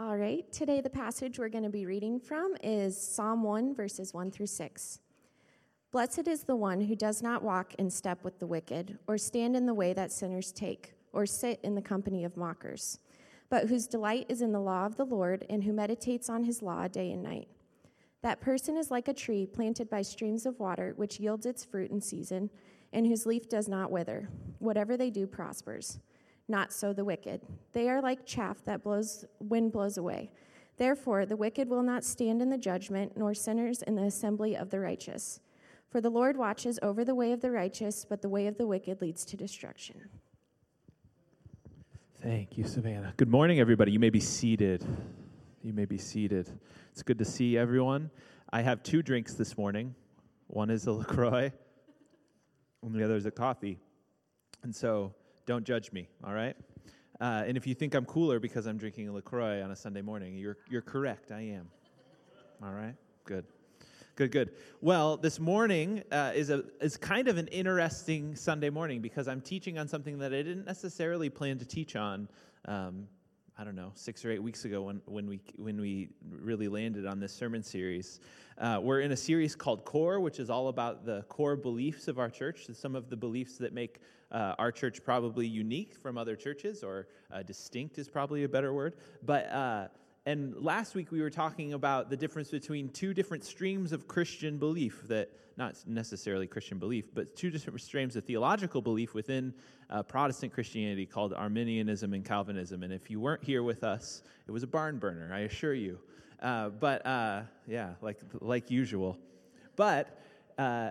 All right, today the passage we're going to be reading from is Psalm 1, verses 1 through 6. Blessed is the one who does not walk in step with the wicked, or stand in the way that sinners take, or sit in the company of mockers, but whose delight is in the law of the Lord, and who meditates on his law day and night. That person is like a tree planted by streams of water, which yields its fruit in season, and whose leaf does not wither. Whatever they do prospers. Not so the wicked. They are like chaff that blows wind blows away. Therefore the wicked will not stand in the judgment, nor sinners in the assembly of the righteous. For the Lord watches over the way of the righteous, but the way of the wicked leads to destruction. Thank you, Savannah. Good morning, everybody. You may be seated. You may be seated. It's good to see everyone. I have two drinks this morning. One is a LaCroix, and the other is a coffee. And so don't judge me, all right? Uh, and if you think I'm cooler because I'm drinking a LaCroix on a Sunday morning, you're, you're correct. I am. All right? Good. Good, good. Well, this morning uh, is, a, is kind of an interesting Sunday morning because I'm teaching on something that I didn't necessarily plan to teach on. Um, I don't know, six or eight weeks ago when, when, we, when we really landed on this sermon series. Uh, we're in a series called Core, which is all about the core beliefs of our church, some of the beliefs that make uh, our church probably unique from other churches, or uh, distinct is probably a better word. But uh, and last week we were talking about the difference between two different streams of Christian belief that not necessarily Christian belief, but two different streams of theological belief within uh, Protestant Christianity called Arminianism and Calvinism. And if you weren't here with us, it was a barn burner, I assure you. Uh, but uh, yeah, like like usual. But uh,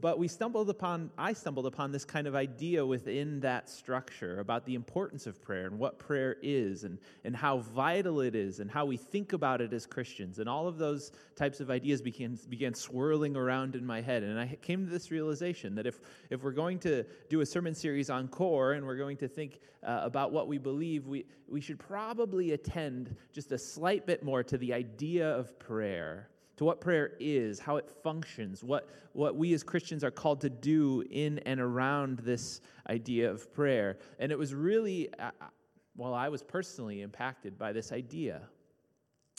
but we stumbled upon, I stumbled upon this kind of idea within that structure about the importance of prayer and what prayer is and, and how vital it is and how we think about it as Christians. And all of those types of ideas began, began swirling around in my head. And I came to this realization that if, if we're going to do a sermon series on core and we're going to think uh, about what we believe, we, we should probably attend just a slight bit more to the idea of prayer to what prayer is, how it functions, what, what we as Christians are called to do in and around this idea of prayer. And it was really, uh, uh, well, I was personally impacted by this idea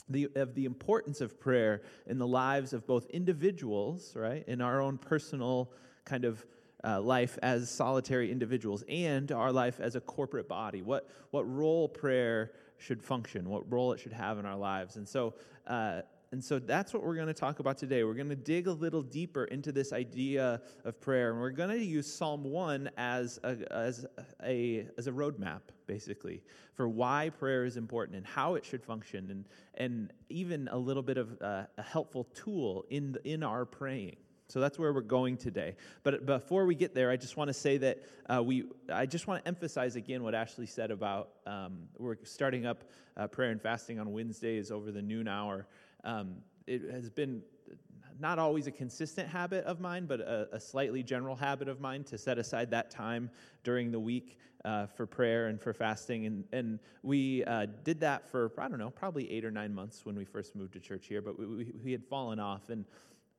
the, of the importance of prayer in the lives of both individuals, right, in our own personal kind of uh, life as solitary individuals and our life as a corporate body. What, what role prayer should function, what role it should have in our lives. And so, uh, and so that's what we're going to talk about today. We're going to dig a little deeper into this idea of prayer, and we're going to use Psalm 1 as a, as a, as a roadmap, basically, for why prayer is important and how it should function, and, and even a little bit of uh, a helpful tool in, in our praying. So that's where we're going today. But before we get there, I just want to say that uh, we, I just want to emphasize again what Ashley said about um, we're starting up uh, prayer and fasting on Wednesdays over the noon hour. Um, it has been not always a consistent habit of mine, but a, a, slightly general habit of mine to set aside that time during the week uh, for prayer and for fasting. And, and we uh, did that for, I don't know, probably eight or nine months when we first moved to church here, but we, we, we had fallen off. And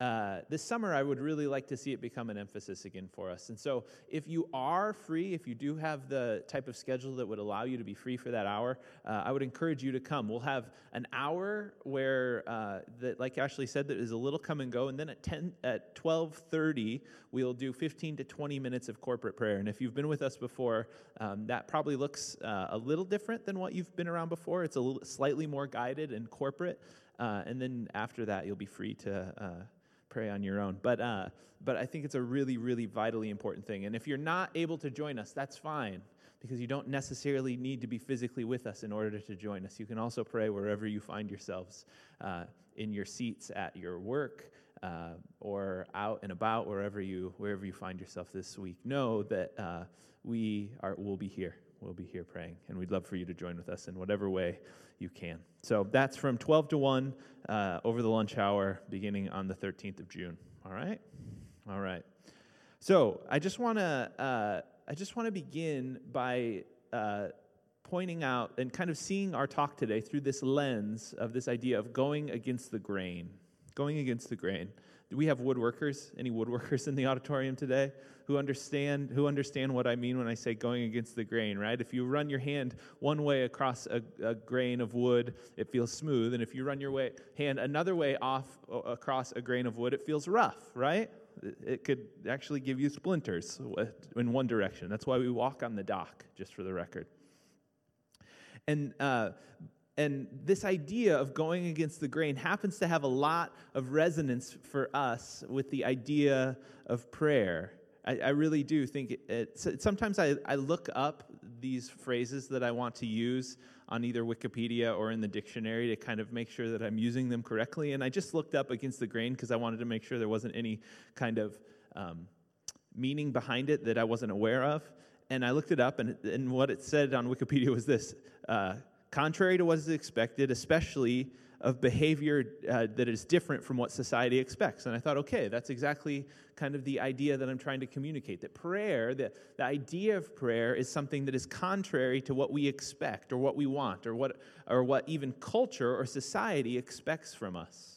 uh, this summer, I would really like to see it become an emphasis again for us. And so, if you are free, if you do have the type of schedule that would allow you to be free for that hour, uh, I would encourage you to come. We'll have an hour where, uh, that, like Ashley said, that is a little come and go, and then at ten at twelve thirty, we'll do fifteen to twenty minutes of corporate prayer. And if you've been with us before, um, that probably looks uh, a little different than what you've been around before. It's a little slightly more guided and corporate. Uh, and then after that, you'll be free to uh, pray on your own. But, uh, but I think it's a really, really vitally important thing. And if you're not able to join us, that's fine because you don't necessarily need to be physically with us in order to join us. You can also pray wherever you find yourselves uh, in your seats at your work. Uh, or out and about wherever you wherever you find yourself this week, know that uh, we are will be here. We'll be here praying, and we'd love for you to join with us in whatever way you can. So that's from 12 to 1 uh, over the lunch hour, beginning on the 13th of June. All right? All right. So I just want to uh, I just want to begin by uh, pointing out and kind of seeing our talk today through this lens of this idea of going against the grain, going against the grain. Do we have woodworkers? Any woodworkers in the auditorium today who understand who understand what I mean when I say going against the grain, right? If you run your hand one way across a, a grain of wood, it feels smooth, and if you run your way, hand another way off across a grain of wood, it feels rough, right? It could actually give you splinters in one direction. That's why we walk on the dock, just for the record. And uh, and this idea of going against the grain happens to have a lot of resonance for us with the idea of prayer. I, I really do think it, it, sometimes I, I look up these phrases that I want to use on either Wikipedia or in the dictionary to kind of make sure that I'm using them correctly. And I just looked up against the grain because I wanted to make sure there wasn't any kind of um, meaning behind it that I wasn't aware of. And I looked it up, and, and what it said on Wikipedia was this uh, contrary to what is expected, especially of behavior uh, that is different from what society expects. And I thought, okay, that's exactly kind of the idea that I'm trying to communicate. That prayer, the, the idea of prayer, is something that is contrary to what we expect or what we want or what, or what even culture or society expects from us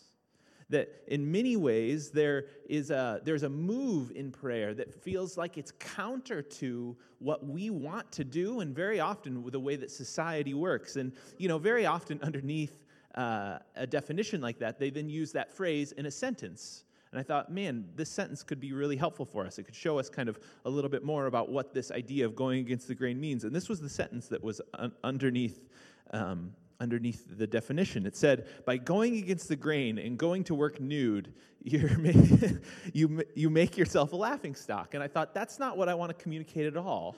that in many ways there is a, there's a move in prayer that feels like it's counter to what we want to do and very often the way that society works. And you know very often underneath uh, a definition like that they then use that phrase in a sentence. And i thought man this sentence could be really helpful for us. It could show us kind of a little bit more about what this idea of going against the grain means. And this was the sentence that was un- underneath um, underneath the definition. It said, by going against the grain and going to work nude, you're you, you make yourself a laughing stock. And I thought, that's not what I want to communicate at all.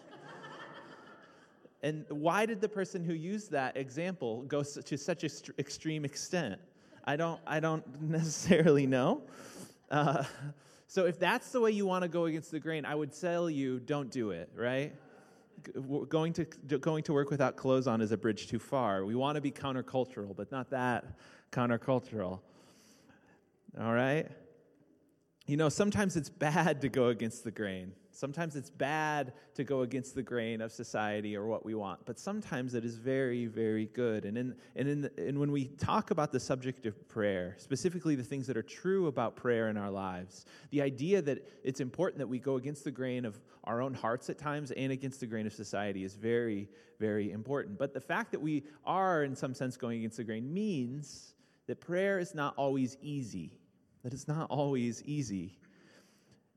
and why did the person who used that example go to such an extreme extent? I don't, I don't necessarily know. Uh, so if that's the way you want to go against the grain, I would tell you, don't do it, right? Going to, going to work without clothes on is a bridge too far. We want to be countercultural, but not that countercultural. All right? You know, sometimes it's bad to go against the grain. Sometimes it's bad to go against the grain of society or what we want, but sometimes it is very, very good. And, in, and, in, and when we talk about the subject of prayer, specifically the things that are true about prayer in our lives, the idea that it's important that we go against the grain of our own hearts at times and against the grain of society is very, very important. But the fact that we are, in some sense, going against the grain means that prayer is not always easy, that it's not always easy.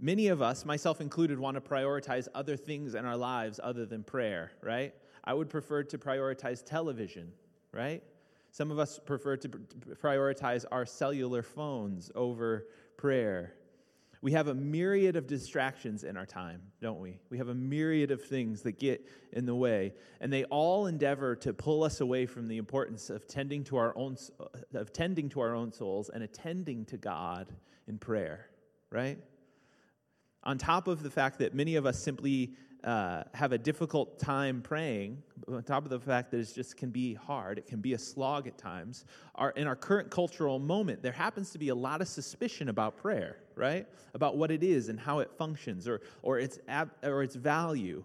Many of us, myself included, want to prioritize other things in our lives other than prayer, right? I would prefer to prioritize television, right? Some of us prefer to prioritize our cellular phones over prayer. We have a myriad of distractions in our time, don't we? We have a myriad of things that get in the way, and they all endeavor to pull us away from the importance of tending to our own of tending to our own souls and attending to God in prayer, right? On top of the fact that many of us simply uh, have a difficult time praying, on top of the fact that it just can be hard, it can be a slog at times, our, in our current cultural moment, there happens to be a lot of suspicion about prayer, right? About what it is and how it functions or, or, its, ab, or its value.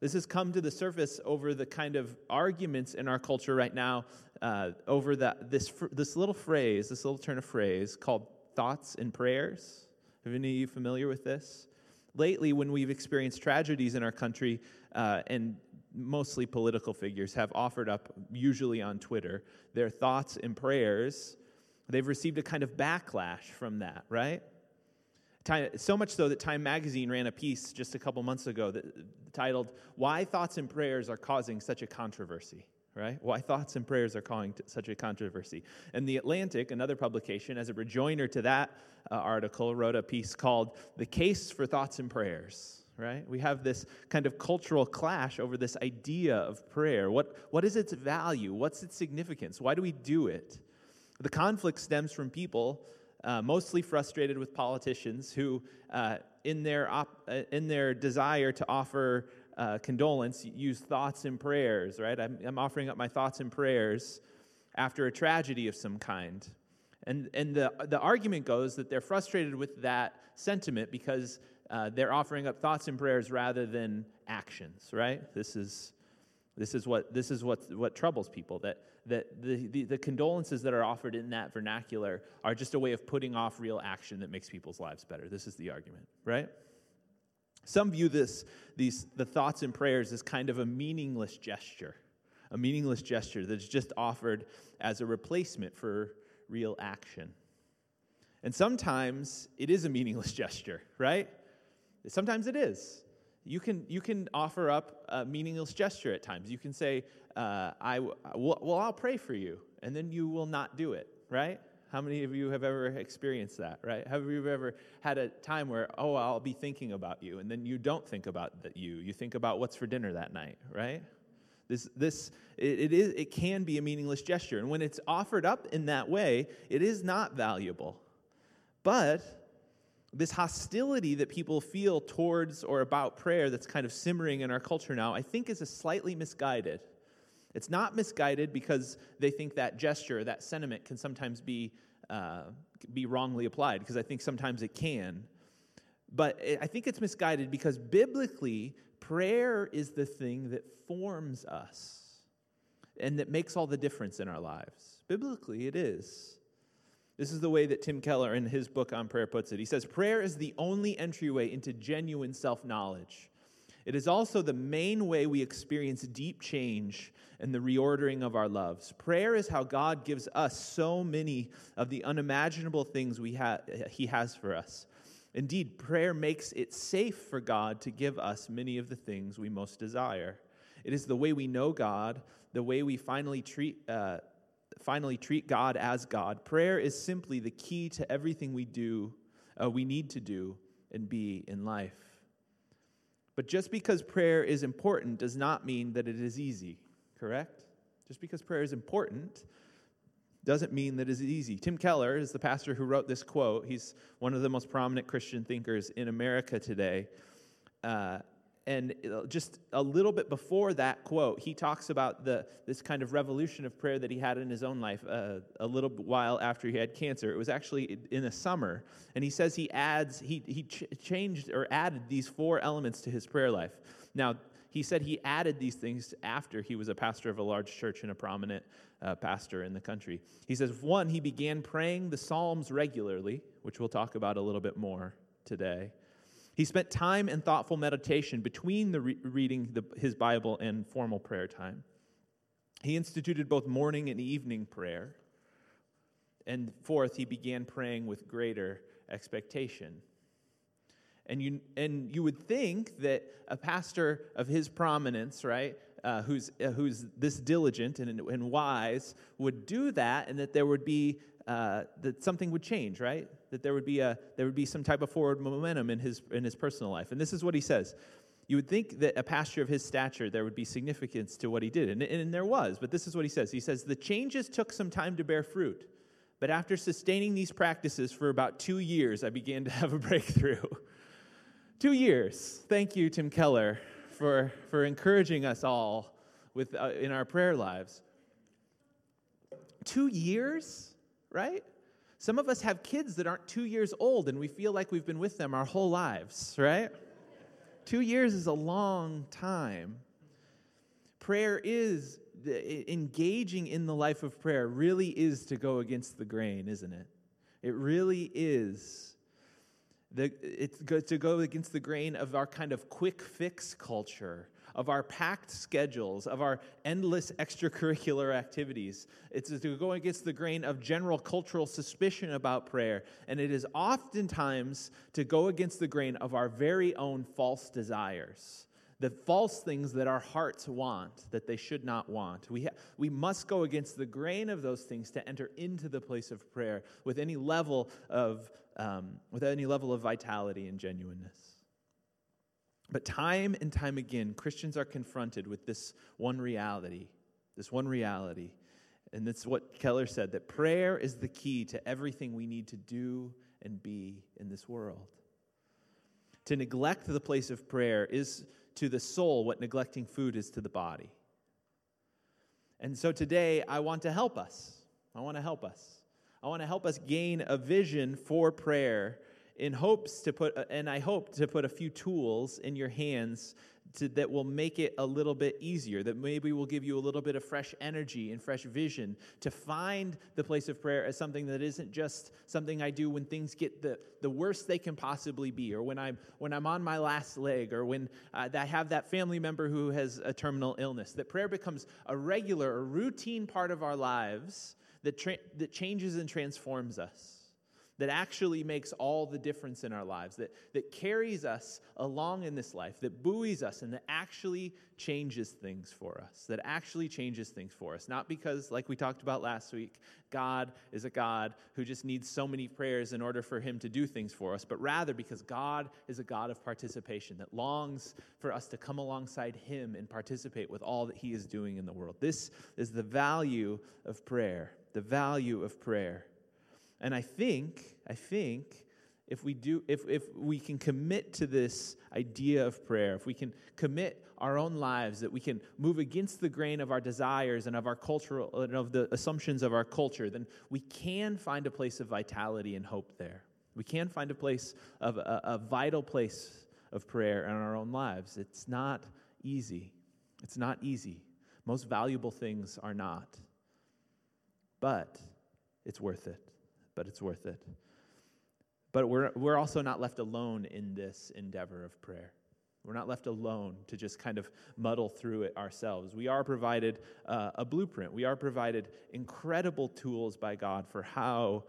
This has come to the surface over the kind of arguments in our culture right now uh, over that, this, this little phrase, this little turn of phrase called thoughts and prayers. Have any of you familiar with this? Lately, when we've experienced tragedies in our country, uh, and mostly political figures have offered up, usually on Twitter, their thoughts and prayers, they've received a kind of backlash from that, right? Time, so much so that Time Magazine ran a piece just a couple months ago that titled, Why Thoughts and Prayers Are Causing Such a Controversy right? Why thoughts and prayers are causing such a controversy. And The Atlantic, another publication, as a rejoinder to that uh, article, wrote a piece called The Case for Thoughts and Prayers, right? We have this kind of cultural clash over this idea of prayer. What, what is its value? What's its significance? Why do we do it? The conflict stems from people. Uh, mostly frustrated with politicians who, uh, in, their op- uh, in their desire to offer uh, condolence, use thoughts and prayers, right? I'm, I'm offering up my thoughts and prayers after a tragedy of some kind. And, and the, the argument goes that they're frustrated with that sentiment because uh, they're offering up thoughts and prayers rather than actions, right? This is, This is what, this is what, what troubles people that, that the, the, the condolences that are offered in that vernacular are just a way of putting off real action that makes people's lives better. This is the argument, right? Some view this, these, the thoughts and prayers as kind of a meaningless gesture, a meaningless gesture that's just offered as a replacement for real action. And sometimes it is a meaningless gesture, right? Sometimes it is. You can, you can offer up a meaningless gesture at times. You can say, uh, I, well, well, I'll pray for you, and then you will not do it, right? How many of you have ever experienced that, right? Have you ever had a time where, oh, I'll be thinking about you, and then you don't think about that you? You think about what's for dinner that night, right? This, this it, it, is, it can be a meaningless gesture. And when it's offered up in that way, it is not valuable. But this hostility that people feel towards or about prayer that's kind of simmering in our culture now, I think is a slightly misguided. It's not misguided because they think that gesture, that sentiment can sometimes be, uh, be wrongly applied, because I think sometimes it can. But I think it's misguided because biblically, prayer is the thing that forms us and that makes all the difference in our lives. Biblically, it is. This is the way that Tim Keller in his book on prayer puts it. He says, Prayer is the only entryway into genuine self knowledge. It is also the main way we experience deep change and the reordering of our loves. Prayer is how God gives us so many of the unimaginable things we ha- He has for us. Indeed, prayer makes it safe for God to give us many of the things we most desire. It is the way we know God, the way we finally treat, uh, finally treat God as God. Prayer is simply the key to everything we do, uh, we need to do and be in life. But just because prayer is important does not mean that it is easy, correct? Just because prayer is important doesn't mean that it's easy. Tim Keller is the pastor who wrote this quote. He's one of the most prominent Christian thinkers in America today. Uh, and uh, just a little bit before that quote, he talks about the, this kind of revolution of prayer that he had in his own life uh, a little while after he had cancer. It was actually in the summer. And he says he adds, he, he ch- changed or added these four elements to his prayer life. Now, he said he added these things after he was a pastor of a large church and a prominent uh, pastor in the country. He says, one, he began praying the Psalms regularly, which we'll talk about a little bit more today. He spent time and thoughtful meditation between the re- reading the, his Bible and formal prayer time. He instituted both morning and evening prayer. And fourth, he began praying with greater expectation. And you, and you would think that a pastor of his prominence, right, uh, who's, uh, who's this diligent and, and wise, would do that and that there would be, uh, that something would change, right? that there would be, a, there would be some type of forward momentum in his, in his personal life. And this is what he says. You would think that a pastor of his stature, there would be significance to what he did. And, and there was, but this is what he says. He says, The changes took some time to bear fruit. But after sustaining these practices for about two years, I began to have a breakthrough. two years. Thank you, Tim Keller, for, for encouraging us all with, uh, in our prayer lives. Two years, right? Some of us have kids that aren't two years old and we feel like we've been with them our whole lives, right? two years is a long time. Prayer is, engaging in the life of prayer really is to go against the grain, isn't it? It really is. The, it's to go against the grain of our kind of quick fix culture of our packed schedules, of our endless extracurricular activities. It's to go against the grain of general cultural suspicion about prayer. And it is oftentimes to go against the grain of our very own false desires the false things that our hearts want that they should not want. We, ha- we must go against the grain of those things to enter into the place of prayer with any level of, um, with any level of vitality and genuineness. But time and time again, Christians are confronted with this one reality, this one reality. And that's what Keller said that prayer is the key to everything we need to do and be in this world. To neglect the place of prayer is to the soul what neglecting food is to the body. And so today, I want to help us. I want to help us. I want to help us gain a vision for prayer in hopes to put, and I hope to put a few tools in your hands to, that will make it a little bit easier, that maybe will give you a little bit of fresh energy and fresh vision to find the place of prayer as something that isn't just something I do when things get the, the worst they can possibly be, or when I'm, when I'm on my last leg, or when uh, I have that family member who has a terminal illness. That prayer becomes a regular, a routine part of our lives that, tra- that changes and transforms us that actually makes all the difference in our lives, that, that carries us along in this life, that buoys us, and that actually changes things for us, that actually changes things for us. Not because, like we talked about last week, God is a God who just needs so many prayers in order for him to do things for us, but rather because God is a God of participation that longs for us to come alongside him and participate with all that he is doing in the world. This is the value of prayer, the value of prayer. And I think, I think if we do if, if we can commit to this idea of prayer if we can commit our own lives that we can move against the grain of our desires and of our cultural and of the assumptions of our culture then we can find a place of vitality and hope there. We can find a place of a, a vital place of prayer in our own lives. It's not easy. It's not easy. Most valuable things are not. But it's worth it but it's worth it. But we're, we're also not left alone in this endeavor of prayer. We're not left alone to just kind of muddle through it ourselves. We are provided uh, a blueprint. We are provided incredible tools by God for how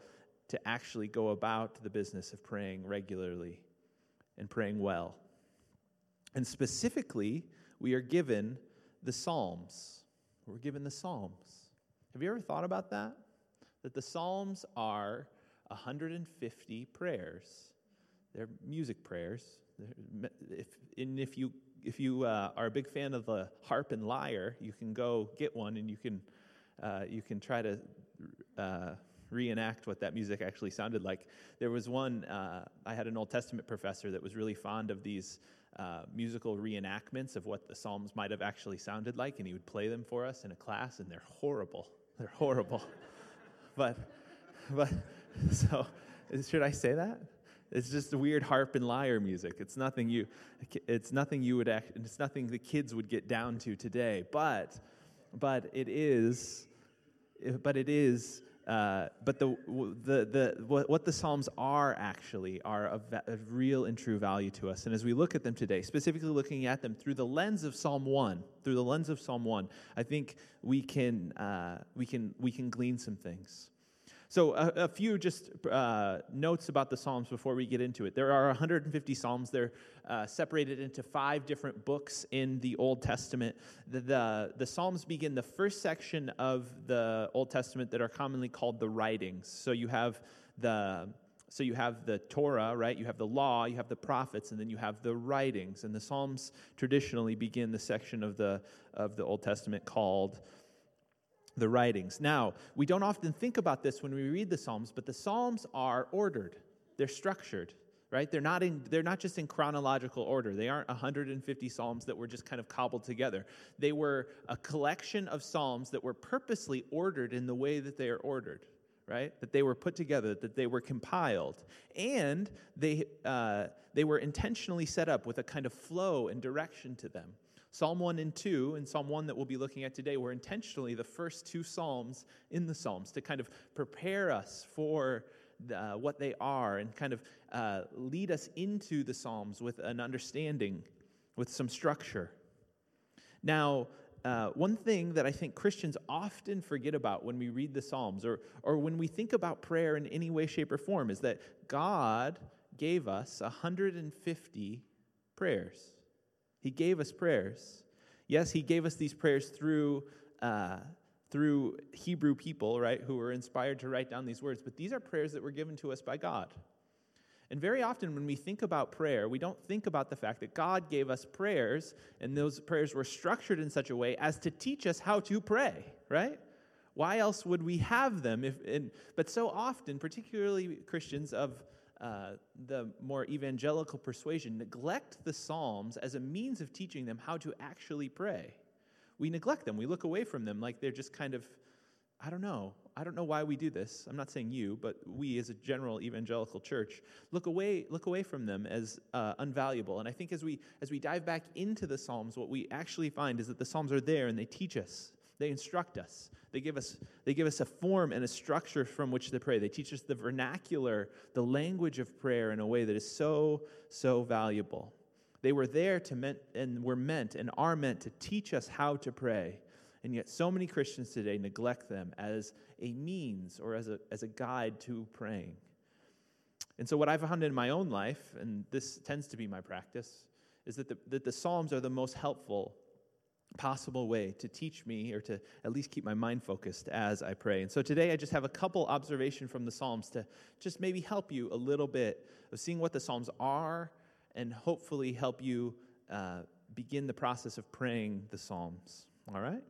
to actually go about the business of praying regularly and praying well. And specifically, we are given the Psalms. We're given the Psalms. Have you ever thought about that? That the Psalms are 150 prayers. They're music prayers. If, and if you, if you uh, are a big fan of the harp and lyre, you can go get one and you can, uh, you can try to uh, reenact what that music actually sounded like. There was one, uh, I had an Old Testament professor that was really fond of these uh, musical reenactments of what the Psalms might have actually sounded like, and he would play them for us in a class, and they're horrible. They're horrible but, but, so should I say that? It's just weird harp and lyre music. It's nothing you, it's nothing you would act, it's nothing the kids would get down to today. But, but it is, but it is uh, but the, the, the, what the Psalms are actually are of, of, real and true value to us. And as we look at them today, specifically looking at them through the lens of Psalm 1, through the lens of Psalm 1, I think we can, uh, we can, we can glean some things. So, a, a few just uh, notes about the Psalms before we get into it. There are 150 Psalms. They're uh, separated into five different books in the Old Testament. The, the, the, Psalms begin the first section of the Old Testament that are commonly called the writings. So, you have the so you have the Torah, right? You have the law, you have the prophets, and then you have the writings. And the Psalms traditionally begin the section of the of the Old Testament called the writings. Now, we don't often think about this when we read the Psalms, but the Psalms are ordered, they're structured. Right? They're not, in, they're not just in chronological order. They aren't 150 Psalms that were just kind of cobbled together. They were a collection of Psalms that were purposely ordered in the way that they are ordered right? That they were put together, that they were compiled, and they, uh, they were intentionally set up with a kind of flow and direction to them. Psalm 1 and 2, and Psalm 1 that we'll be looking at today, were intentionally the first two Psalms in the Psalms to kind of prepare us for uh, what they are and kind of uh, lead us into the Psalms with an understanding, with some structure. Now, uh, one thing that I think Christians often forget about when we read the Psalms or, or when we think about prayer in any way, shape, or form is that God gave us 150 prayers. He gave us prayers. Yes, He gave us these prayers through, uh, through Hebrew people, right, who were inspired to write down these words, but these are prayers that were given to us by God. And very often, when we think about prayer, we don't think about the fact that God gave us prayers, and those prayers were structured in such a way as to teach us how to pray, right? Why else would we have them? If, and, but so often, particularly Christians of uh, the more evangelical persuasion neglect the Psalms as a means of teaching them how to actually pray. We neglect them, we look away from them like they're just kind of I don't know. I don't know why we do this. I'm not saying you, but we as a general evangelical church look away look away from them as uh, unvaluable. And I think as we as we dive back into the Psalms, what we actually find is that the Psalms are there and they teach us. They instruct us. They give us they give us a form and a structure from which to pray. They teach us the vernacular, the language of prayer in a way that is so so valuable. They were there to meant and were meant and are meant to teach us how to pray. And yet, so many Christians today neglect them as a means or as a, as a guide to praying. And so, what I've found in my own life, and this tends to be my practice, is that the, that the Psalms are the most helpful possible way to teach me or to at least keep my mind focused as I pray. And so today I just have a couple observations from the Psalms to just maybe help you a little bit of seeing what the Psalms are and hopefully help you uh, begin the process of praying the Psalms. All right?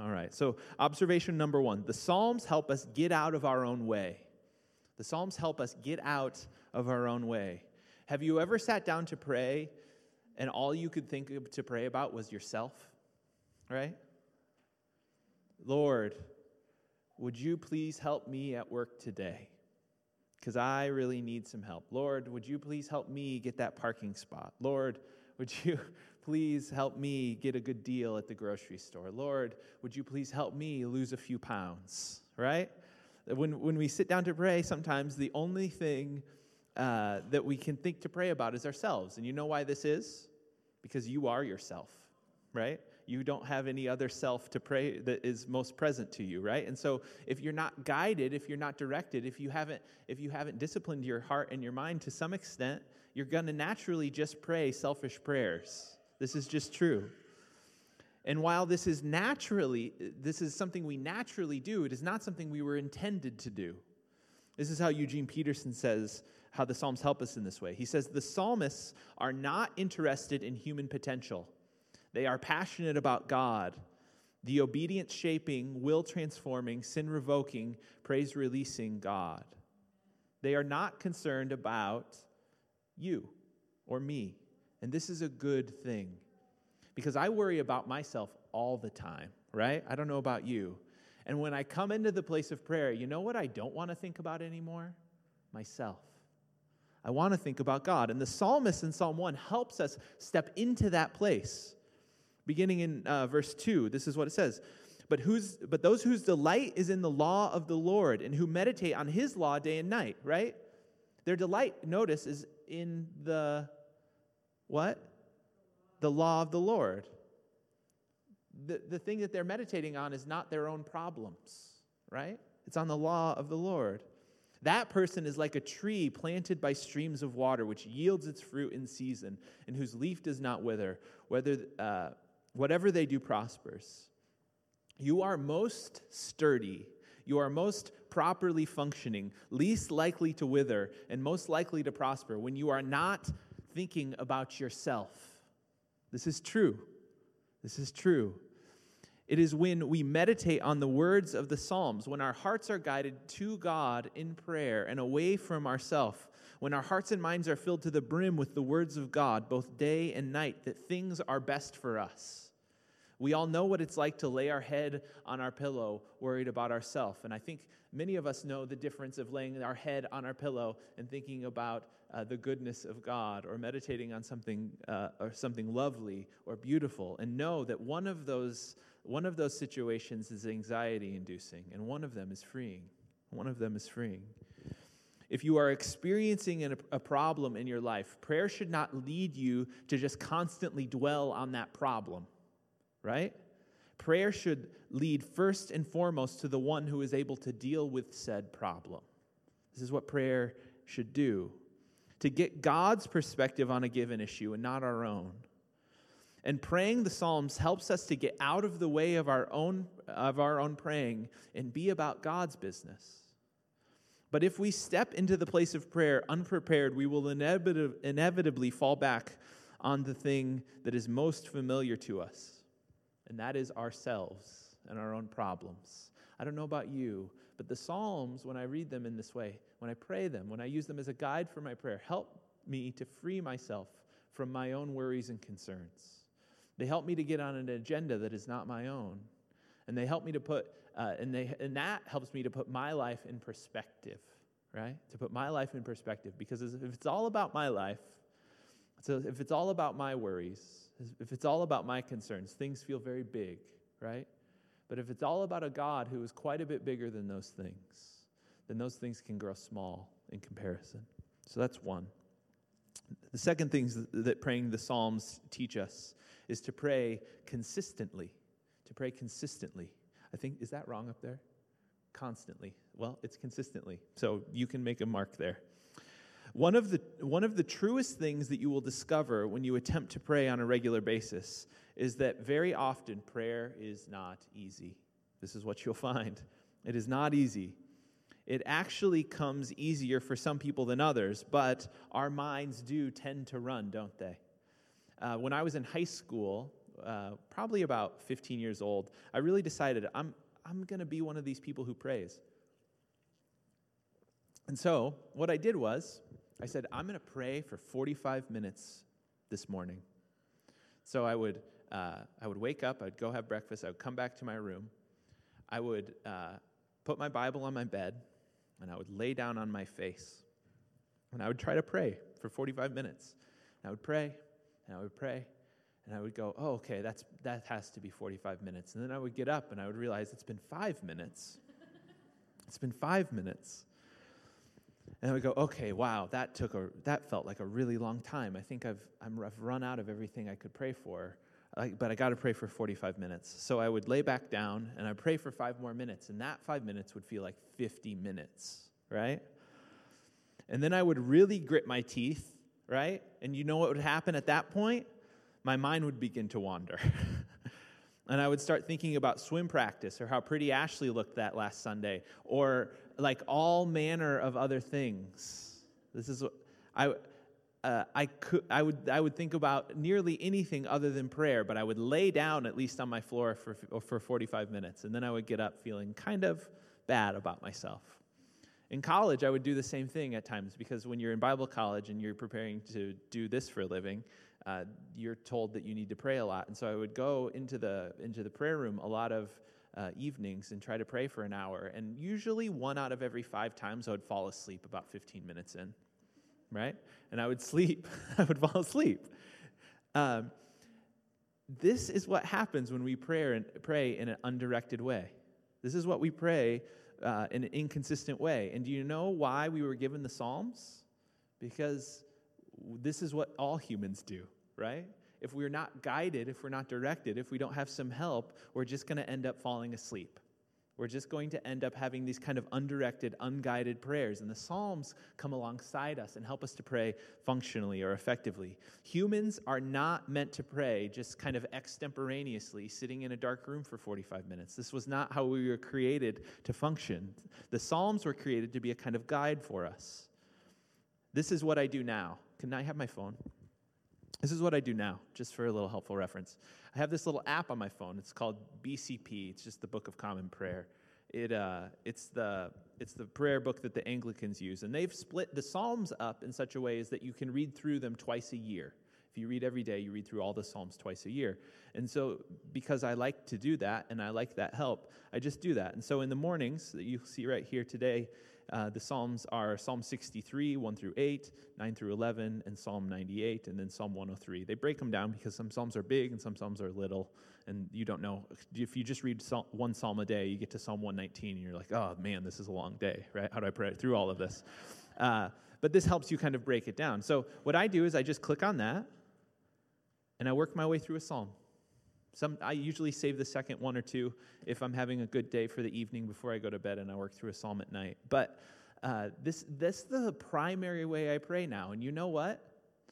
All right. So, observation number one the Psalms help us get out of our own way. The Psalms help us get out of our own way. Have you ever sat down to pray and all you could think to pray about was yourself? Right? Lord, would you please help me at work today? Because I really need some help. Lord, would you please help me get that parking spot? Lord, would you please help me get a good deal at the grocery store? Lord, would you please help me lose a few pounds? Right? When, when we sit down to pray, sometimes the only thing uh, that we can think to pray about is ourselves. And you know why this is? Because you are yourself, right? You don't have any other self to pray that is most present to you, right? And so if you're not guided, if you're not directed, if you haven't if you haven't disciplined your heart and your mind to some extent, you're going to naturally just pray selfish prayers. This is just true. And while this is naturally, this is something we naturally do, it is not something we were intended to do. This is how Eugene Peterson says how the Psalms help us in this way. He says, The psalmists are not interested in human potential, they are passionate about God. The obedience shaping, will transforming, sin revoking, praise releasing God. They are not concerned about you or me. And this is a good thing because I worry about myself all the time, right? I don't know about you. And when I come into the place of prayer, you know what I don't want to think about anymore? Myself. I want to think about God. And the psalmist in Psalm 1 helps us step into that place. Beginning in uh, verse 2, this is what it says. But, who's, but those whose delight is in the law of the Lord and who meditate on his law day and night, right? Their delight, notice, is in the what? The law of the Lord. The, the thing that they're meditating on is not their own problems, right? It's on the law of the Lord. That person is like a tree planted by streams of water, which yields its fruit in season, and whose leaf does not wither. Whether, uh, whatever they do prospers. You are most sturdy. You are most properly functioning, least likely to wither, and most likely to prosper when you are not thinking about yourself. This is true. This is true. It is when we meditate on the words of the Psalms, when our hearts are guided to God in prayer and away from ourselves, when our hearts and minds are filled to the brim with the words of God, both day and night, that things are best for us. We all know what it's like to lay our head on our pillow, worried about ourselves. And I think many of us know the difference of laying our head on our pillow and thinking about uh, the goodness of God or meditating on something uh, or something lovely or beautiful and know that one of those one of those situations is anxiety inducing and one of them is freeing one of them is freeing if you are experiencing an, a problem in your life prayer should not lead you to just constantly dwell on that problem right prayer should lead first and foremost to the one who is able to deal with said problem this is what prayer should do to get God's perspective on a given issue and not our own. And praying the Psalms helps us to get out of the way of our own, of our own praying and be about God's business. But if we step into the place of prayer unprepared, we will inevitably fall back on the thing that is most familiar to us, and that is ourselves and our own problems. I don't know about you, but the Psalms, when I read them in this way, when I pray them, when I use them as a guide for my prayer, help me to free myself from my own worries and concerns. They help me to get on an agenda that is not my own. And they help me to put, uh, and, they, and that helps me to put my life in perspective, right? To put my life in perspective. Because if it's all about my life, so if it's all about my worries, if it's all about my concerns, things feel very big, right? But if it's all about a God who is quite a bit bigger than those things, then those things can grow small in comparison. So that's one. The second thing that praying the Psalms teach us is to pray consistently. To pray consistently. I think, is that wrong up there? Constantly. Well, it's consistently. So you can make a mark there. One of, the, one of the truest things that you will discover when you attempt to pray on a regular basis is that very often prayer is not easy. This is what you'll find. It is not easy. It actually comes easier for some people than others, but our minds do tend to run, don't they? Uh, when I was in high school, uh, probably about 15 years old, I really decided I'm, I'm going to be one of these people who prays. And so, what I did was, I said, I'm going to pray for 45 minutes this morning. So I would, uh, I would wake up, I'd go have breakfast, I would come back to my room, I would uh, put my Bible on my bed, and I would lay down on my face, and I would try to pray for 45 minutes. And I would pray, and I would pray, and I would go, oh, okay, that's, that has to be 45 minutes. And then I would get up, and I would realize it's been five minutes. it's been five minutes. And I would go, okay, wow, that took a, that felt like a really long time. I think I've, I'm, I've run out of everything I could pray for, but I got to pray for 45 minutes. So I would lay back down and I'd pray for five more minutes, and that five minutes would feel like 50 minutes, right? And then I would really grit my teeth, right? And you know what would happen at that point? My mind would begin to wander. and I would start thinking about swim practice or how pretty Ashley looked that last Sunday or like all manner of other things. This is what I. Uh, I could, I would, I would think about nearly anything other than prayer, but I would lay down at least on my floor for for 45 minutes, and then I would get up feeling kind of bad about myself. In college, I would do the same thing at times because when you're in Bible college and you're preparing to do this for a living, uh, you're told that you need to pray a lot, and so I would go into the into the prayer room a lot of uh, evenings and try to pray for an hour. And usually, one out of every five times, I would fall asleep about 15 minutes in, right? And I would sleep. I would fall asleep. Um, this is what happens when we pray, and, pray in an undirected way. This is what we pray uh, in an inconsistent way. And do you know why we were given the Psalms? Because this is what all humans do, right? if we're not guided, if we're not directed, if we don't have some help, we're just going to end up falling asleep. We're just going to end up having these kind of undirected, unguided prayers. And the Psalms come alongside us and help us to pray functionally or effectively. Humans are not meant to pray just kind of extemporaneously, sitting in a dark room for 45 minutes. This was not how we were created to function. The Psalms were created to be a kind of guide for us. This is what I do now. Can I have my phone? This is what I do now, just for a little helpful reference. I have this little app on my phone. It's called BCP. It's just the Book of Common Prayer. It, uh, it's, the, it's the prayer book that the Anglicans use. And they've split the Psalms up in such a way as that you can read through them twice a year. If you read every day, you read through all the Psalms twice a year. And so, because I like to do that and I like that help, I just do that. And so, in the mornings that you see right here today, uh, the Psalms are Psalm 63, 1 through 8, 9 through 11, and Psalm 98, and then Psalm 103. They break them down because some Psalms are big and some Psalms are little, and you don't know. If you just read one Psalm a day, you get to Psalm 119, and you're like, oh man, this is a long day, right? How do I pray through all of this? Uh, but this helps you kind of break it down. So what I do is I just click on that, and I work my way through a Psalm. Some, I usually save the second one or two if I'm having a good day for the evening before I go to bed and I work through a psalm at night. But uh, this, this is the primary way I pray now. And you know what?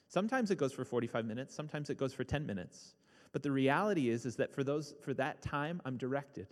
Sometimes it goes for 45 minutes, sometimes it goes for 10 minutes. But the reality is, is that for, those, for that time, I'm directed,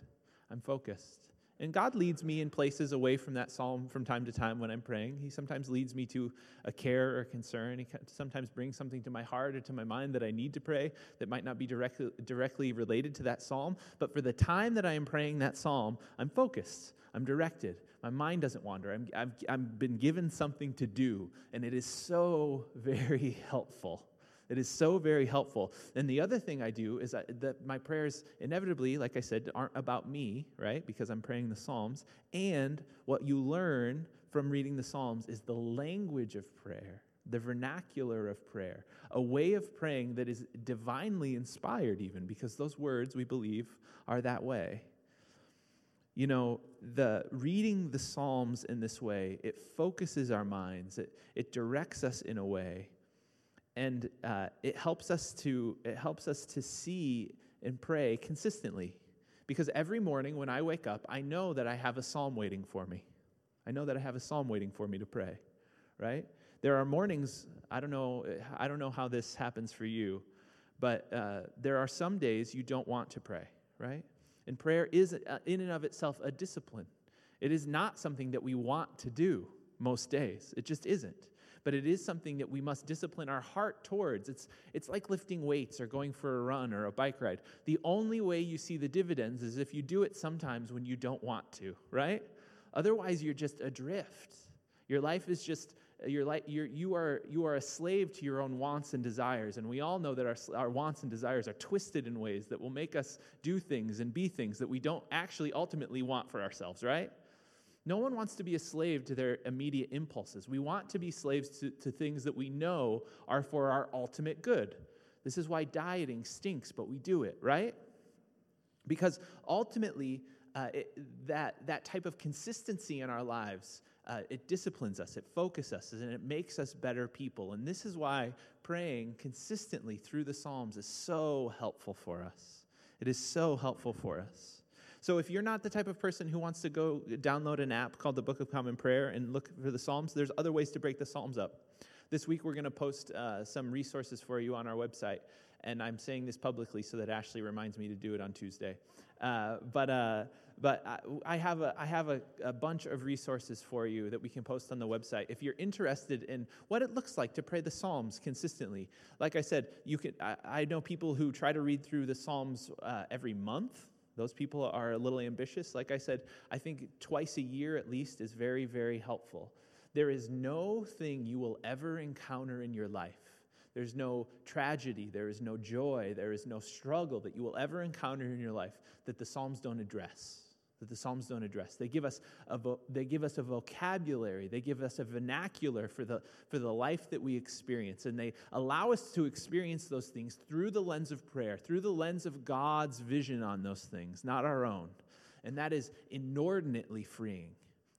I'm focused. And God leads me in places away from that psalm from time to time when I'm praying. He sometimes leads me to a care or concern. He sometimes brings something to my heart or to my mind that I need to pray that might not be directly, directly related to that psalm. But for the time that I am praying that psalm, I'm focused, I'm directed. My mind doesn't wander. I'm, I've, I've been given something to do, and it is so very helpful It is so very helpful. And the other thing I do is that my prayers, inevitably, like I said, aren't about me, right? Because I'm praying the Psalms. And what you learn from reading the Psalms is the language of prayer, the vernacular of prayer, a way of praying that is divinely inspired, even, because those words, we believe, are that way. You know, the reading the Psalms in this way, it focuses our minds, it, it directs us in a way and uh, it helps us to it helps us to see and pray consistently. Because every morning when i wake up i know that i have a psalm waiting for me. I know that i have a psalm waiting for me to pray right? There are mornings i don't know i don't know how this happens for you but uh, there are some days you don't want to pray right? And prayer is uh, in and of itself a discipline. It is not something that we want to do most days. It just isn't but it is something that we must discipline our heart towards. It's, it's like lifting weights or going for a run or a bike ride. The only way you see the dividends is if you do it sometimes when you don't want to, right? Otherwise, you're just adrift. Your life is just you're like, you're, you, are, you are a slave to your own wants and desires. And we all know that our, our wants and desires are twisted in ways that will make us do things and be things that we don't actually ultimately want for ourselves, right? No one wants to be a slave to their immediate impulses. We want to be slaves to, to things that we know are for our ultimate good. This is why dieting stinks, but we do it, right? Because ultimately, uh, it, that, that type of consistency in our lives, uh, it disciplines us, it focuses us, and it makes us better people. And this is why praying consistently through the Psalms is so helpful for us. It is so helpful for us. So if you're not the type of person who wants to go download an app called the Book of Common Prayer and look for the Psalms, there's other ways to break the Psalms up. This week, we're going to post uh, some resources for you on our website. And I'm saying this publicly so that Ashley reminds me to do it on Tuesday. Uh, but uh, but I, I have, a, I have a, a, bunch of resources for you that we can post on the website. If you're interested in what it looks like to pray the Psalms consistently, like I said, you can, I, I know people who try to read through the Psalms uh, every month. Those people are a little ambitious. Like I said, I think twice a year at least is very, very helpful. There is no thing you will ever encounter in your life. There's no tragedy, there is no joy, there is no struggle that you will ever encounter in your life that the Psalms don't address that the Psalms don't address. They give us a, vo- they give us a vocabulary, they give us a vernacular for the, for the life that we experience, and they allow us to experience those things through the lens of prayer, through the lens of God's vision on those things, not our own. And that is inordinately freeing.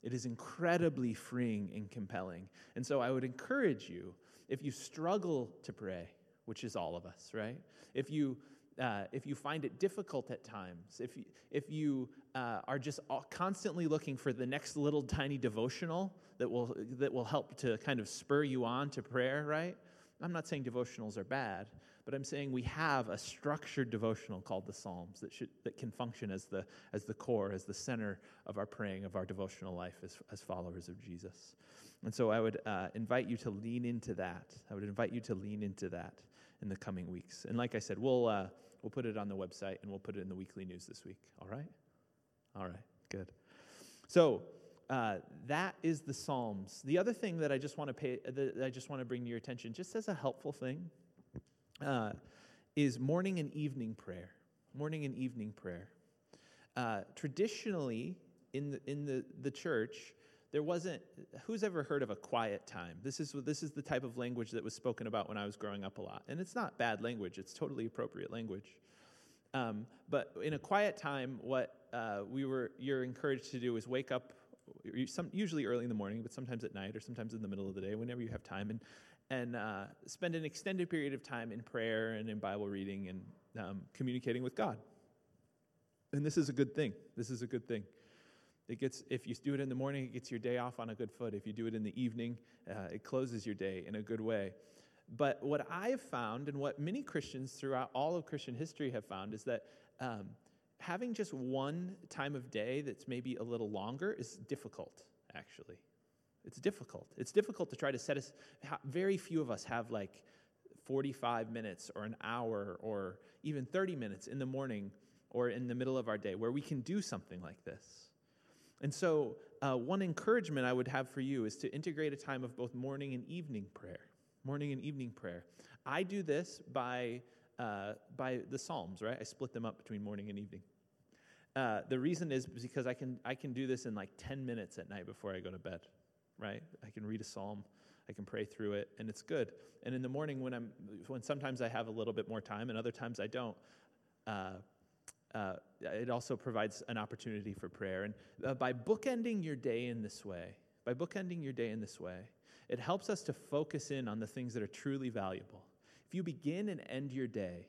It is incredibly freeing and compelling. And so I would encourage you, if you struggle to pray, which is all of us, right? If you uh, if you find it difficult at times, if you, if you uh, are just constantly looking for the next little tiny devotional that will, that will help to kind of spur you on to prayer, right? I'm not saying devotionals are bad, but I'm saying we have a structured devotional called the Psalms that, should, that can function as the, as the core, as the center of our praying, of our devotional life as, as followers of Jesus. And so I would uh, invite you to lean into that. I would invite you to lean into that in the coming weeks. And like I said, we'll. Uh, We'll put it on the website and we'll put it in the weekly news this week. All right? All right, good. So, uh, that is the Psalms. The other thing that I just want to pay, that I just want to bring to your attention, just as a helpful thing, uh, is morning and evening prayer. Morning and evening prayer. Uh, traditionally, in the, in the, the church, there wasn't who's ever heard of a quiet time? This is this is the type of language that was spoken about when i was growing up a lot. And it's not bad language it's totally appropriate language. Um, but in a quiet time what uh, we were you're encouraged to do is wake up some, usually early in the morning but sometimes at night or sometimes in the middle of the day whenever you have time and and uh, spend an extended period of time in prayer and in bible reading and um, communicating with god. And this is a good thing this is a good thing it gets, if you do it in the morning, it gets your day off on a good foot. If you do it in the evening, uh, it closes your day in a good way. But what I've found, and what many Christians throughout all of Christian history have found, is that um, having just one time of day that's maybe a little longer is difficult, actually. It's difficult. It's difficult to try to set us, very few of us have like 45 minutes or an hour or even 30 minutes in the morning or in the middle of our day where we can do something like this. And so, uh, one encouragement I would have for you is to integrate a time of both morning and evening prayer. Morning and evening prayer. I do this by, uh, by the Psalms, right? I split them up between morning and evening. Uh, the reason is because I can, I can do this in like 10 minutes at night before I go to bed, right? I can read a psalm, I can pray through it, and it's good. And in the morning, when, I'm, when sometimes I have a little bit more time and other times I don't, uh, it also provides an opportunity for prayer. And uh, by bookending your day in this way, by bookending your day in this way, it helps us to focus in on the things that are truly valuable. If you begin and end your day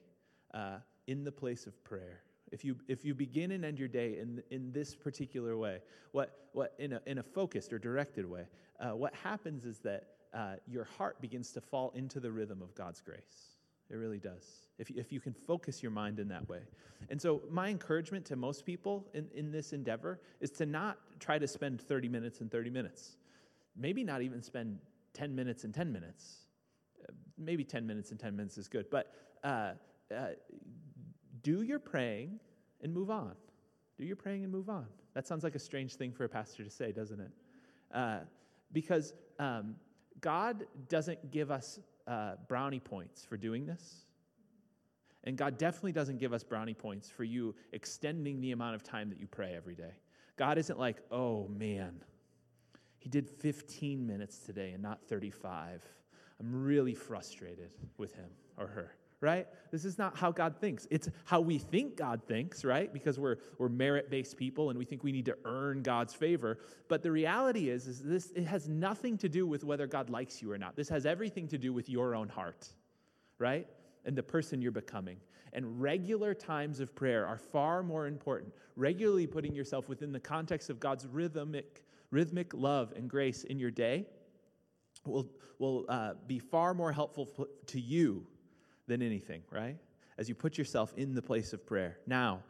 uh, in the place of prayer, if you, if you begin and end your day in, in this particular way, what, what, in, a, in a focused or directed way, uh, what happens is that uh, your heart begins to fall into the rhythm of God's grace. It really does. If if you can focus your mind in that way. And so, my encouragement to most people in, in this endeavor is to not try to spend 30 minutes and 30 minutes. Maybe not even spend 10 minutes and 10 minutes. Maybe 10 minutes and 10 minutes is good. But uh, uh, do your praying and move on. Do your praying and move on. That sounds like a strange thing for a pastor to say, doesn't it? Uh, because um, God doesn't give us uh, brownie points for doing this. And God definitely doesn't give us brownie points for you extending the amount of time that you pray every day. God isn't like, oh man, he did 15 minutes today and not 35. I'm really frustrated with him or her right? This is not how God thinks. It's how we think God thinks, right? Because we're, we're merit-based people and we think we need to earn God's favor. But the reality is, is this it has nothing to do with whether God likes you or not. This has everything to do with your own heart, right? And the person you're becoming. And regular times of prayer are far more important. Regularly putting yourself within the context of God's rhythmic, rhythmic love and grace in your day will, will uh, be far more helpful to you than anything, right? As you put yourself in the place of prayer. Now,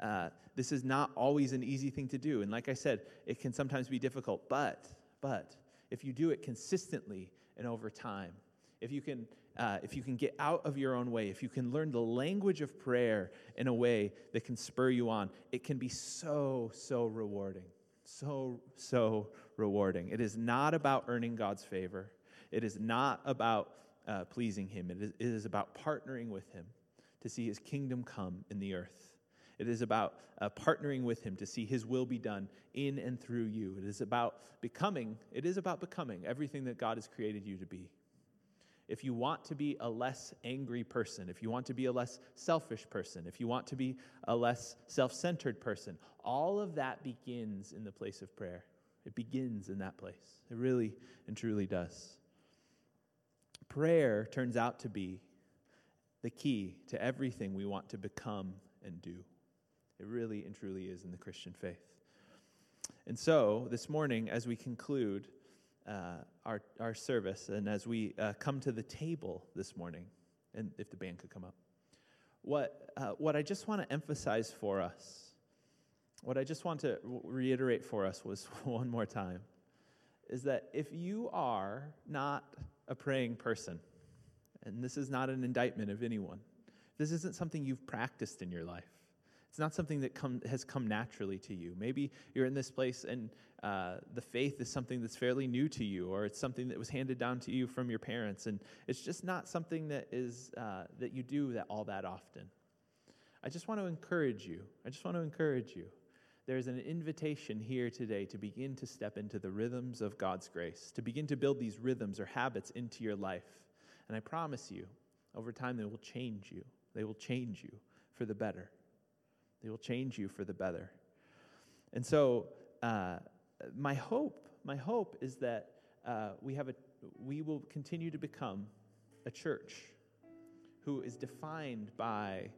uh, this is not always an easy thing to do. And like I said, it can sometimes be difficult. But, but, if you do it consistently and over time, if you can, uh, if you can get out of your own way, if you can learn the language of prayer in a way that can spur you on, it can be so, so rewarding. So, so rewarding. It is not about earning God's favor. It is not about uh, pleasing Him. It is, it is, about partnering with Him to see His kingdom come in the earth. It is about uh, partnering with Him to see His will be done in and through you. It is about becoming, it is about becoming everything that God has created you to be. If you want to be a less angry person, if you want to be a less selfish person, if you want to be a less self centered person, all of that begins in the place of prayer. It begins in that place. It really and truly does. Prayer turns out to be the key to everything we want to become and do. It really and truly is in the Christian faith. And so, this morning, as we conclude uh, our, our service and as we uh, come to the table this morning, and if the band could come up, what, uh, what I just want to emphasize for us, what I just want to reiterate for us was one more time, is that if you are not a praying person. And this is not an indictment of anyone. This isn't something you've practiced in your life. It's not something that come, has come naturally to you. Maybe you're in this place and uh, the faith is something that's fairly new to you, or it's something that was handed down to you from your parents, and it's just not something that is uh, that you do that all that often. I just want to encourage you. I just want to encourage you there's an invitation here today to begin to step into the rhythms of God's grace, to begin to build these rhythms or habits into your life. And I promise you, over time, they will change you. They will change you for the better. They will change you for the better. And so, uh, my hope, my hope is that uh, we have a, we will continue to become a church who is defined by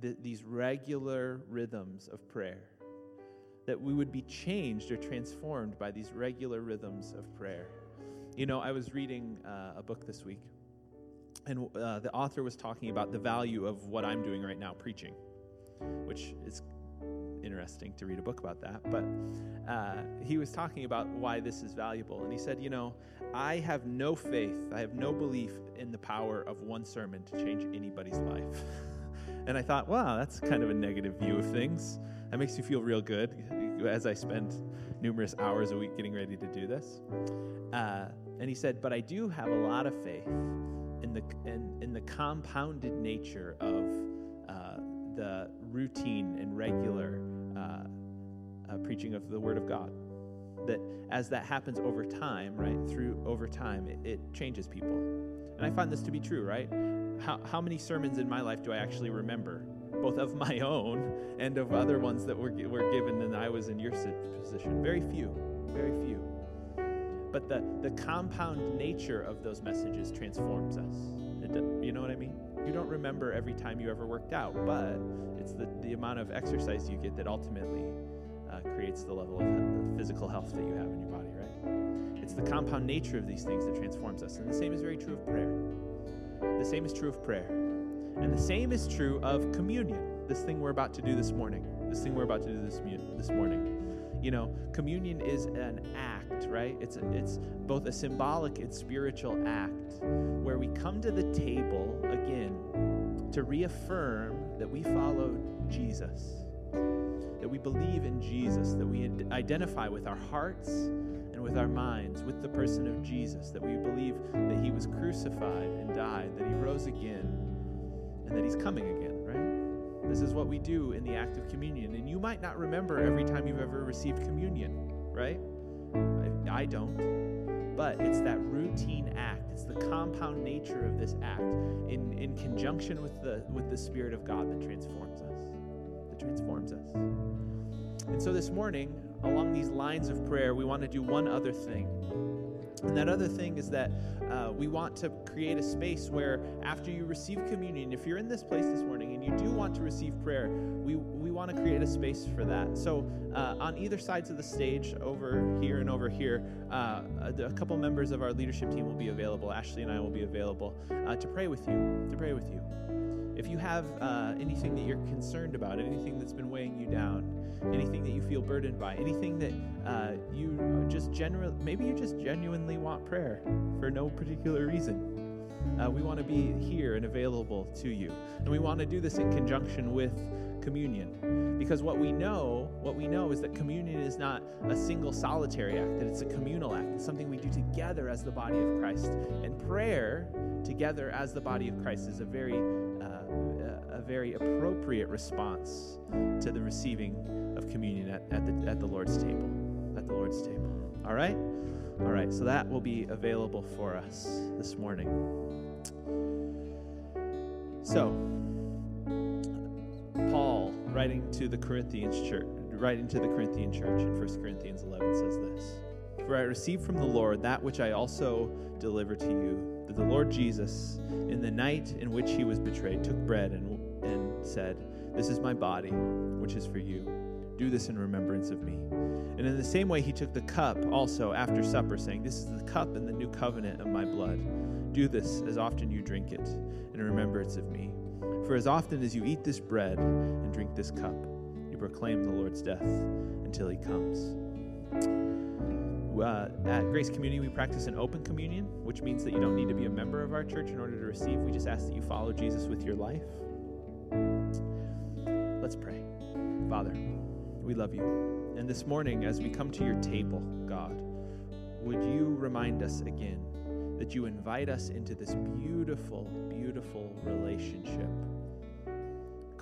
the, these regular rhythms of prayer that we would be changed or transformed by these regular rhythms of prayer. You know, I was reading uh, a book this week, and uh, the author was talking about the value of what I'm doing right now, preaching, which is interesting to read a book about that. But uh, he was talking about why this is valuable. And he said, You know, I have no faith, I have no belief in the power of one sermon to change anybody's life. and I thought, wow, that's kind of a negative view of things. That makes you feel real good as I spend numerous hours a week getting ready to do this. Uh, and he said, But I do have a lot of faith in the in, in the compounded nature of uh, the routine and regular uh, uh, preaching of the Word of God. That as that happens over time, right, through over time, it, it changes people. And I find this to be true, right? How, how many sermons in my life do I actually remember, both of my own and of other ones that were, were given when I was in your position? Very few, very few. But the, the compound nature of those messages transforms us. It, you know what I mean? You don't remember every time you ever worked out, but it's the, the amount of exercise you get that ultimately uh, creates the level of physical health that you have in your body, right? It's the compound nature of these things that transforms us. And the same is very true of prayer. The same is true of prayer. And the same is true of communion, this thing we're about to do this morning. This thing we're about to do this, this morning. You know, communion is an act, right? It's, a, it's both a symbolic and spiritual act where we come to the table again to reaffirm that we follow Jesus, that we believe in Jesus, that we identify with our hearts with our minds with the person of Jesus, that we believe that he was crucified and died, that he rose again, and that he's coming again, right? This is what we do in the act of communion. And you might not remember every time you've ever received communion, right? I, I don't. But it's that routine act. It's the compound nature of this act in, in conjunction with the, with the Spirit of God that transforms us. That transforms us. And so this morning, along these lines of prayer, we want to do one other thing. And that other thing is that uh, we want to create a space where, after you receive communion, if you're in this place this morning and you do want to receive prayer, we, we want to create a space for that. So, uh, on either sides of the stage, over here and over here, uh, a, couple members of our leadership team will be available. Ashley and I will be available uh, to pray with you. To pray with you. If you have uh, anything that you're concerned about, anything that's been weighing you down, anything that you feel burdened by, anything that uh, you just generally, maybe you just genuinely want prayer for no particular reason. Uh, we want to be here and available to you. And we want to do this in conjunction with communion. Because what we know, what we know is that communion is not a single solitary act, that it's a communal act. It's something we do together as the body of Christ. And prayer together as the body of Christ is a very uh, a very appropriate response to the receiving of communion at, at, the, at the Lord's table. At the Lord's table. All right? All right, so that will be available for us this morning. So, writing to the Corinthians church, writing to the Corinthian church in 1 Corinthians 11 says this For I received from the Lord that which I also delivered to you, that the Lord Jesus, in the night in which he was betrayed, took bread and, and said, This is my body, which is for you. Do this in remembrance of me. And in the same way, he took the cup also after supper, saying, This is the cup in the new covenant of my blood. Do this as often you drink it in remembrance of me. For as often as you eat this bread and drink this cup, you proclaim the Lord's death until he comes. Uh, at Grace Community, we practice an open communion, which means that you don't need to be a member of our church in order to receive. We just ask that you follow Jesus with your life. Let's pray. Father, we love you. And this morning, as we come to your table, God, would you remind us again that you invite us into this beautiful, beautiful relationship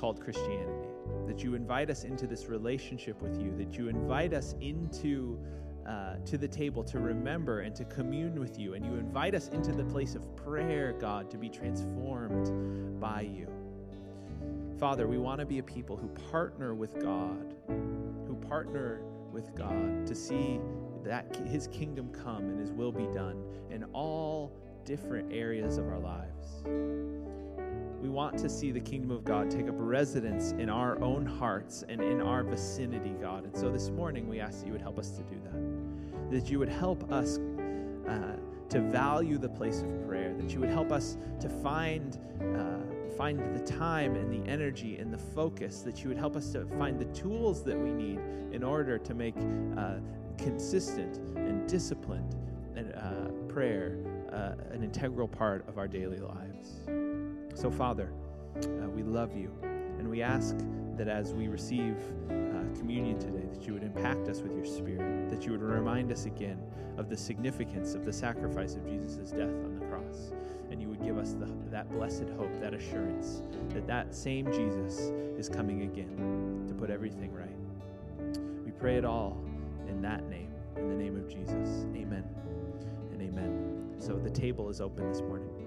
called Christianity? That you invite us into this relationship with you, that you invite us into uh, to the table to remember and to commune with you, and you invite us into the place of prayer, God, to be transformed by you. Father, we want to be a people who partner with God, who partner with God to see that His kingdom come and His will be done in all different areas of our lives. We want to see the kingdom of God take up residence in our own hearts and in our vicinity, God. And so this morning, we ask that you would help us to do that. That you would help us uh, to value the place of prayer, that you would help us to find. Uh, find the time and the energy and the focus, that you would help us to find the tools that we need in order to make uh, consistent and disciplined and uh, prayer uh, an integral part of our daily lives. So, Father, uh, we love you, and we ask that as we receive uh, communion today, that you would impact us with your spirit, that you would remind us again of the significance of the sacrifice of Jesus' death on the cross. And you would give us the, that blessed hope, that assurance that that same Jesus is coming again to put everything right. We pray it all in that name, in the name of Jesus. Amen and amen. So the table is open this morning.